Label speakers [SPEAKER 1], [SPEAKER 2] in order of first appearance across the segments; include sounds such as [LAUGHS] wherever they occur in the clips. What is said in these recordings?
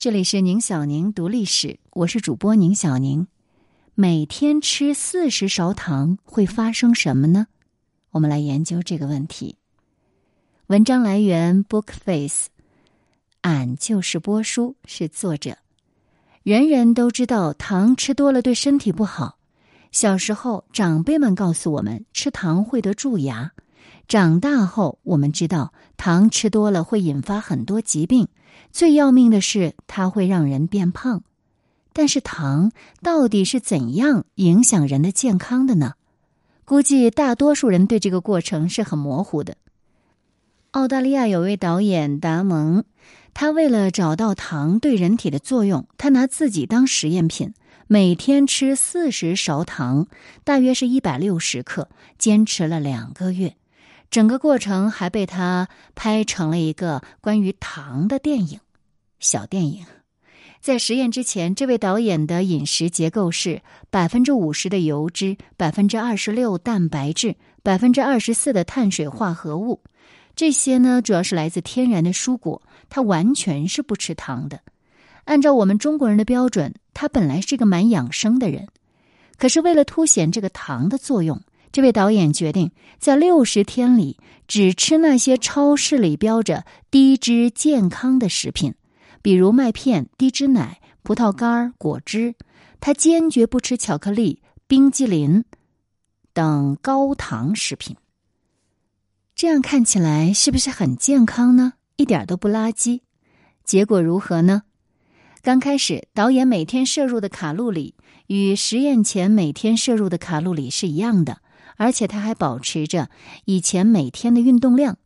[SPEAKER 1] 这里是宁小宁读历史，我是主播宁小宁。每天吃四十勺糖会发生什么呢？我们来研究这个问题。文章来源 Bookface，俺就是波叔，是作者。人人都知道糖吃多了对身体不好。小时候长辈们告诉我们，吃糖会得蛀牙。长大后我们知道，糖吃多了会引发很多疾病。最要命的是，它会让人变胖。但是，糖到底是怎样影响人的健康的呢？估计大多数人对这个过程是很模糊的。澳大利亚有位导演达蒙，他为了找到糖对人体的作用，他拿自己当实验品，每天吃四十勺糖，大约是一百六十克，坚持了两个月。整个过程还被他拍成了一个关于糖的电影，小电影。在实验之前，这位导演的饮食结构是百分之五十的油脂，百分之二十六蛋白质，百分之二十四的碳水化合物。这些呢，主要是来自天然的蔬果。他完全是不吃糖的。按照我们中国人的标准，他本来是个蛮养生的人，可是为了凸显这个糖的作用。这位导演决定在六十天里只吃那些超市里标着低脂健康的食品，比如麦片、低脂奶、葡萄干、果汁。他坚决不吃巧克力、冰激凌等高糖食品。这样看起来是不是很健康呢？一点都不垃圾。结果如何呢？刚开始，导演每天摄入的卡路里与实验前每天摄入的卡路里是一样的。而且他还保持着以前每天的运动量，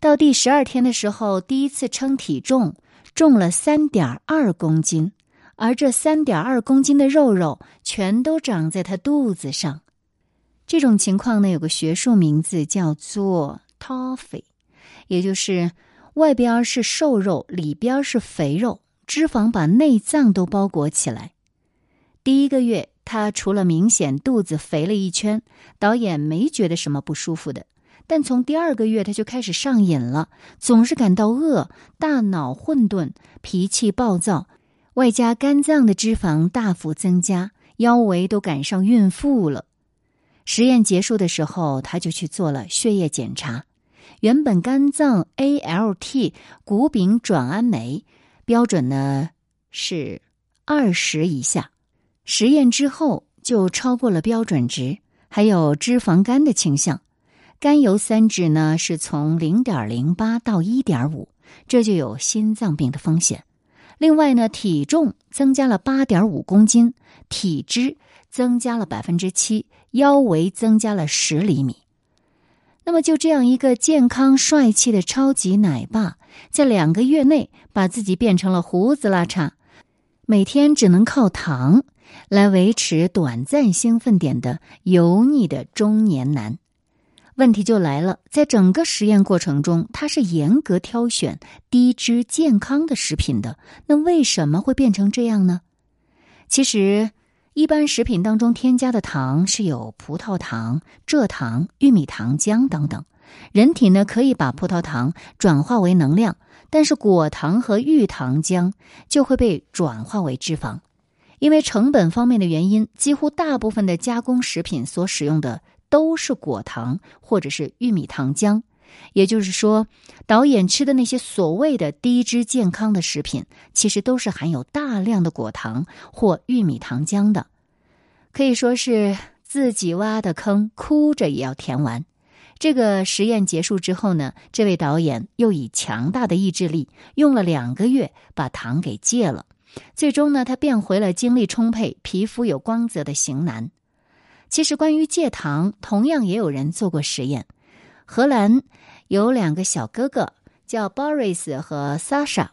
[SPEAKER 1] 到第十二天的时候，第一次称体重，重了三点二公斤，而这三点二公斤的肉肉全都长在他肚子上。这种情况呢，有个学术名字叫做 “toffee”，也就是外边是瘦肉，里边是肥肉，脂肪把内脏都包裹起来。第一个月。他除了明显肚子肥了一圈，导演没觉得什么不舒服的。但从第二个月他就开始上瘾了，总是感到饿，大脑混沌，脾气暴躁，外加肝脏的脂肪大幅增加，腰围都赶上孕妇了。实验结束的时候，他就去做了血液检查，原本肝脏 ALT 谷丙转氨酶标准呢是二十以下。实验之后就超过了标准值，还有脂肪肝的倾向，甘油三酯呢是从零点零八到一点五，这就有心脏病的风险。另外呢，体重增加了八点五公斤，体脂增加了百分之七，腰围增加了十厘米。那么就这样一个健康帅气的超级奶爸，在两个月内把自己变成了胡子拉碴，每天只能靠糖。来维持短暂兴奋点的油腻的中年男，问题就来了。在整个实验过程中，他是严格挑选低脂健康的食品的。那为什么会变成这样呢？其实，一般食品当中添加的糖是有葡萄糖、蔗糖、玉米糖浆等等。人体呢可以把葡萄糖转化为能量，但是果糖和玉糖浆就会被转化为脂肪。因为成本方面的原因，几乎大部分的加工食品所使用的都是果糖或者是玉米糖浆。也就是说，导演吃的那些所谓的低脂健康的食品，其实都是含有大量的果糖或玉米糖浆的。可以说是自己挖的坑，哭着也要填完。这个实验结束之后呢，这位导演又以强大的意志力，用了两个月把糖给戒了。最终呢，他变回了精力充沛、皮肤有光泽的型男。其实，关于戒糖，同样也有人做过实验。荷兰有两个小哥哥叫 Boris 和 Sasha，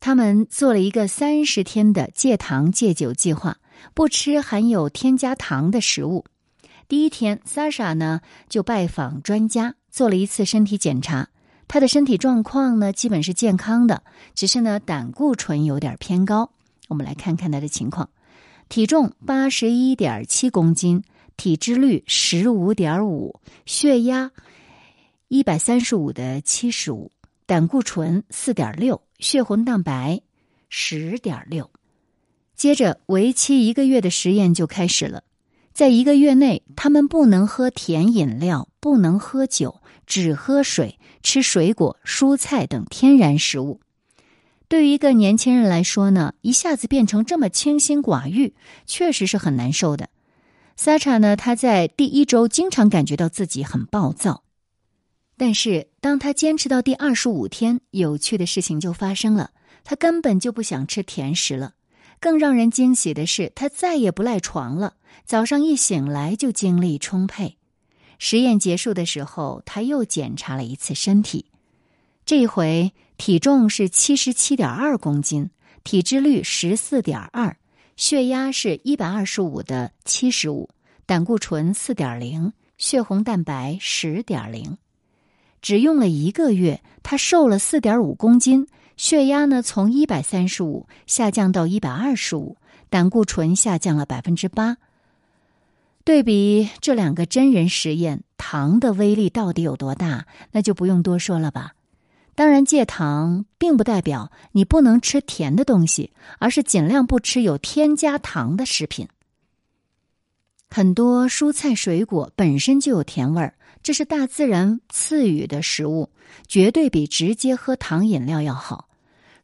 [SPEAKER 1] 他们做了一个三十天的戒糖戒酒计划，不吃含有添加糖的食物。第一天，Sasha 呢就拜访专家，做了一次身体检查。他的身体状况呢，基本是健康的，只是呢胆固醇有点偏高。我们来看看他的情况：体重八十一点七公斤，体脂率十五点五，血压一百三十五的七十五，胆固醇四点六，血红蛋白十点六。接着，为期一个月的实验就开始了。在一个月内，他们不能喝甜饮料，不能喝酒，只喝水，吃水果、蔬菜等天然食物。对于一个年轻人来说呢，一下子变成这么清心寡欲，确实是很难受的。萨查呢，他在第一周经常感觉到自己很暴躁，但是当他坚持到第二十五天，有趣的事情就发生了，他根本就不想吃甜食了。更让人惊喜的是，他再也不赖床了。早上一醒来就精力充沛。实验结束的时候，他又检查了一次身体，这回体重是七十七点二公斤，体脂率十四点二，血压是一百二十五的七十五，胆固醇四点零，血红蛋白十点零。只用了一个月，他瘦了四点五公斤。血压呢，从一百三十五下降到一百二十五，胆固醇下降了百分之八。对比这两个真人实验，糖的威力到底有多大？那就不用多说了吧。当然，戒糖并不代表你不能吃甜的东西，而是尽量不吃有添加糖的食品。很多蔬菜水果本身就有甜味儿。这是大自然赐予的食物，绝对比直接喝糖饮料要好。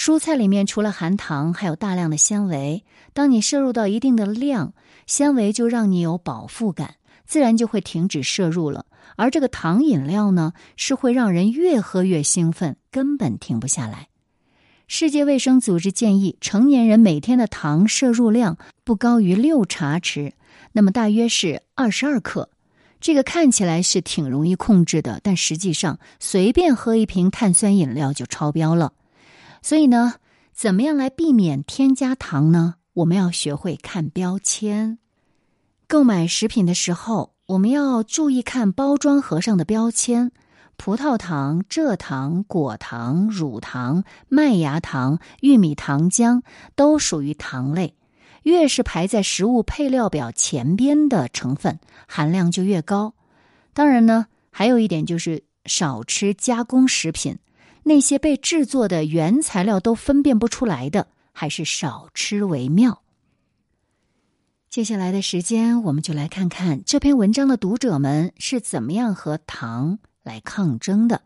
[SPEAKER 1] 蔬菜里面除了含糖，还有大量的纤维。当你摄入到一定的量，纤维就让你有饱腹感，自然就会停止摄入了。而这个糖饮料呢，是会让人越喝越兴奋，根本停不下来。世界卫生组织建议，成年人每天的糖摄入量不高于六茶匙，那么大约是二十二克。这个看起来是挺容易控制的，但实际上随便喝一瓶碳酸饮料就超标了。所以呢，怎么样来避免添加糖呢？我们要学会看标签。购买食品的时候，我们要注意看包装盒上的标签：葡萄糖、蔗糖、果糖、乳糖、麦芽糖、玉米糖浆都属于糖类。越是排在食物配料表前边的成分含量就越高。当然呢，还有一点就是少吃加工食品，那些被制作的原材料都分辨不出来的，还是少吃为妙。接下来的时间，我们就来看看这篇文章的读者们是怎么样和糖来抗争的。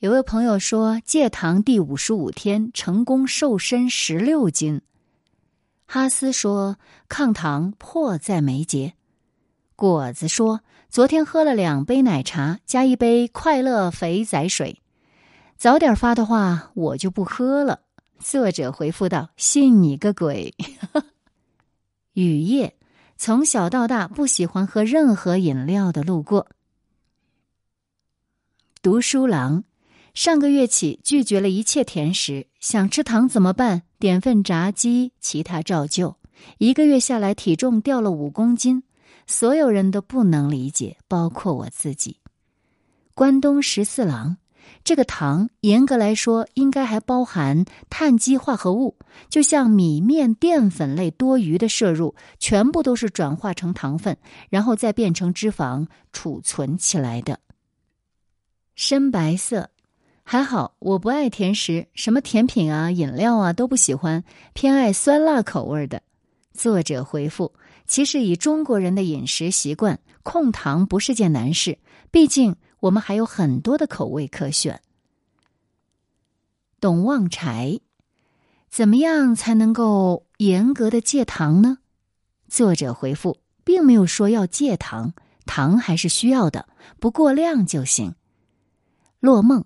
[SPEAKER 1] 有位朋友说，戒糖第五十五天成功瘦身十六斤。哈斯说：“抗糖迫在眉睫。”果子说：“昨天喝了两杯奶茶，加一杯快乐肥仔水。早点发的话，我就不喝了。”作者回复道：“信你个鬼！” [LAUGHS] 雨夜从小到大不喜欢喝任何饮料的路过。读书郎上个月起拒绝了一切甜食，想吃糖怎么办？点份炸鸡，其他照旧。一个月下来，体重掉了五公斤，所有人都不能理解，包括我自己。关东十四郎，这个糖严格来说应该还包含碳基化合物，就像米面淀粉类多余的摄入，全部都是转化成糖分，然后再变成脂肪储存起来的。深白色。还好，我不爱甜食，什么甜品啊、饮料啊都不喜欢，偏爱酸辣口味的。作者回复：其实以中国人的饮食习惯，控糖不是件难事，毕竟我们还有很多的口味可选。董旺财，怎么样才能够严格的戒糖呢？作者回复：并没有说要戒糖，糖还是需要的，不过量就行。落梦。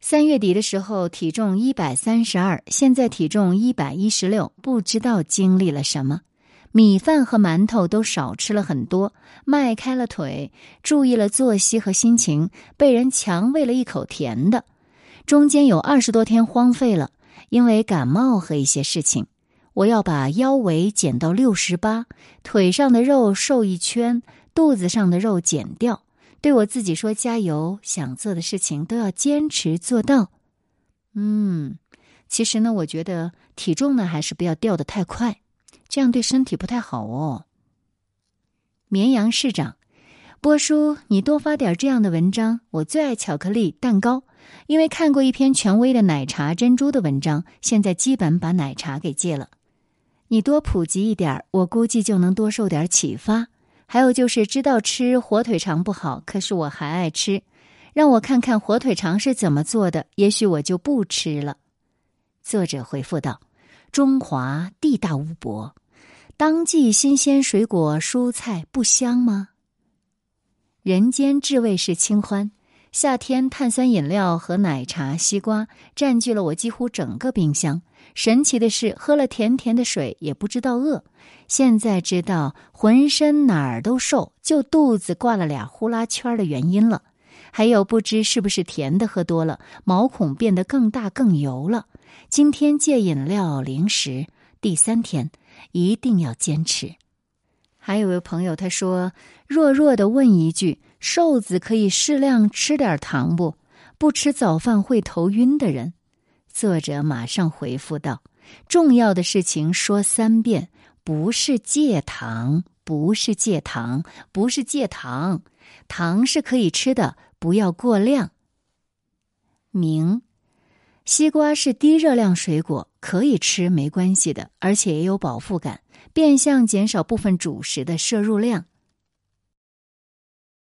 [SPEAKER 1] 三月底的时候，体重一百三十二，现在体重一百一十六，不知道经历了什么。米饭和馒头都少吃了很多，迈开了腿，注意了作息和心情，被人强喂了一口甜的。中间有二十多天荒废了，因为感冒和一些事情。我要把腰围减到六十八，腿上的肉瘦一圈，肚子上的肉减掉。对我自己说：“加油！想做的事情都要坚持做到。”嗯，其实呢，我觉得体重呢还是不要掉的太快，这样对身体不太好哦。绵羊市长，波叔，你多发点这样的文章，我最爱巧克力蛋糕，因为看过一篇权威的奶茶珍珠的文章，现在基本把奶茶给戒了。你多普及一点我估计就能多受点启发。还有就是知道吃火腿肠不好，可是我还爱吃，让我看看火腿肠是怎么做的，也许我就不吃了。作者回复道：“中华地大物博，当季新鲜水果蔬菜不香吗？人间至味是清欢。”夏天，碳酸饮料和奶茶、西瓜占据了我几乎整个冰箱。神奇的是，喝了甜甜的水也不知道饿。现在知道浑身哪儿都瘦，就肚子挂了俩呼啦圈的原因了。还有，不知是不是甜的喝多了，毛孔变得更大、更油了。今天戒饮料、零食，第三天一定要坚持。还有位朋友他说，弱弱的问一句。瘦子可以适量吃点糖不？不吃早饭会头晕的人。作者马上回复道：“重要的事情说三遍，不是戒糖，不是戒糖，不是戒糖。糖是可以吃的，不要过量。明，西瓜是低热量水果，可以吃没关系的，而且也有饱腹感，变相减少部分主食的摄入量。”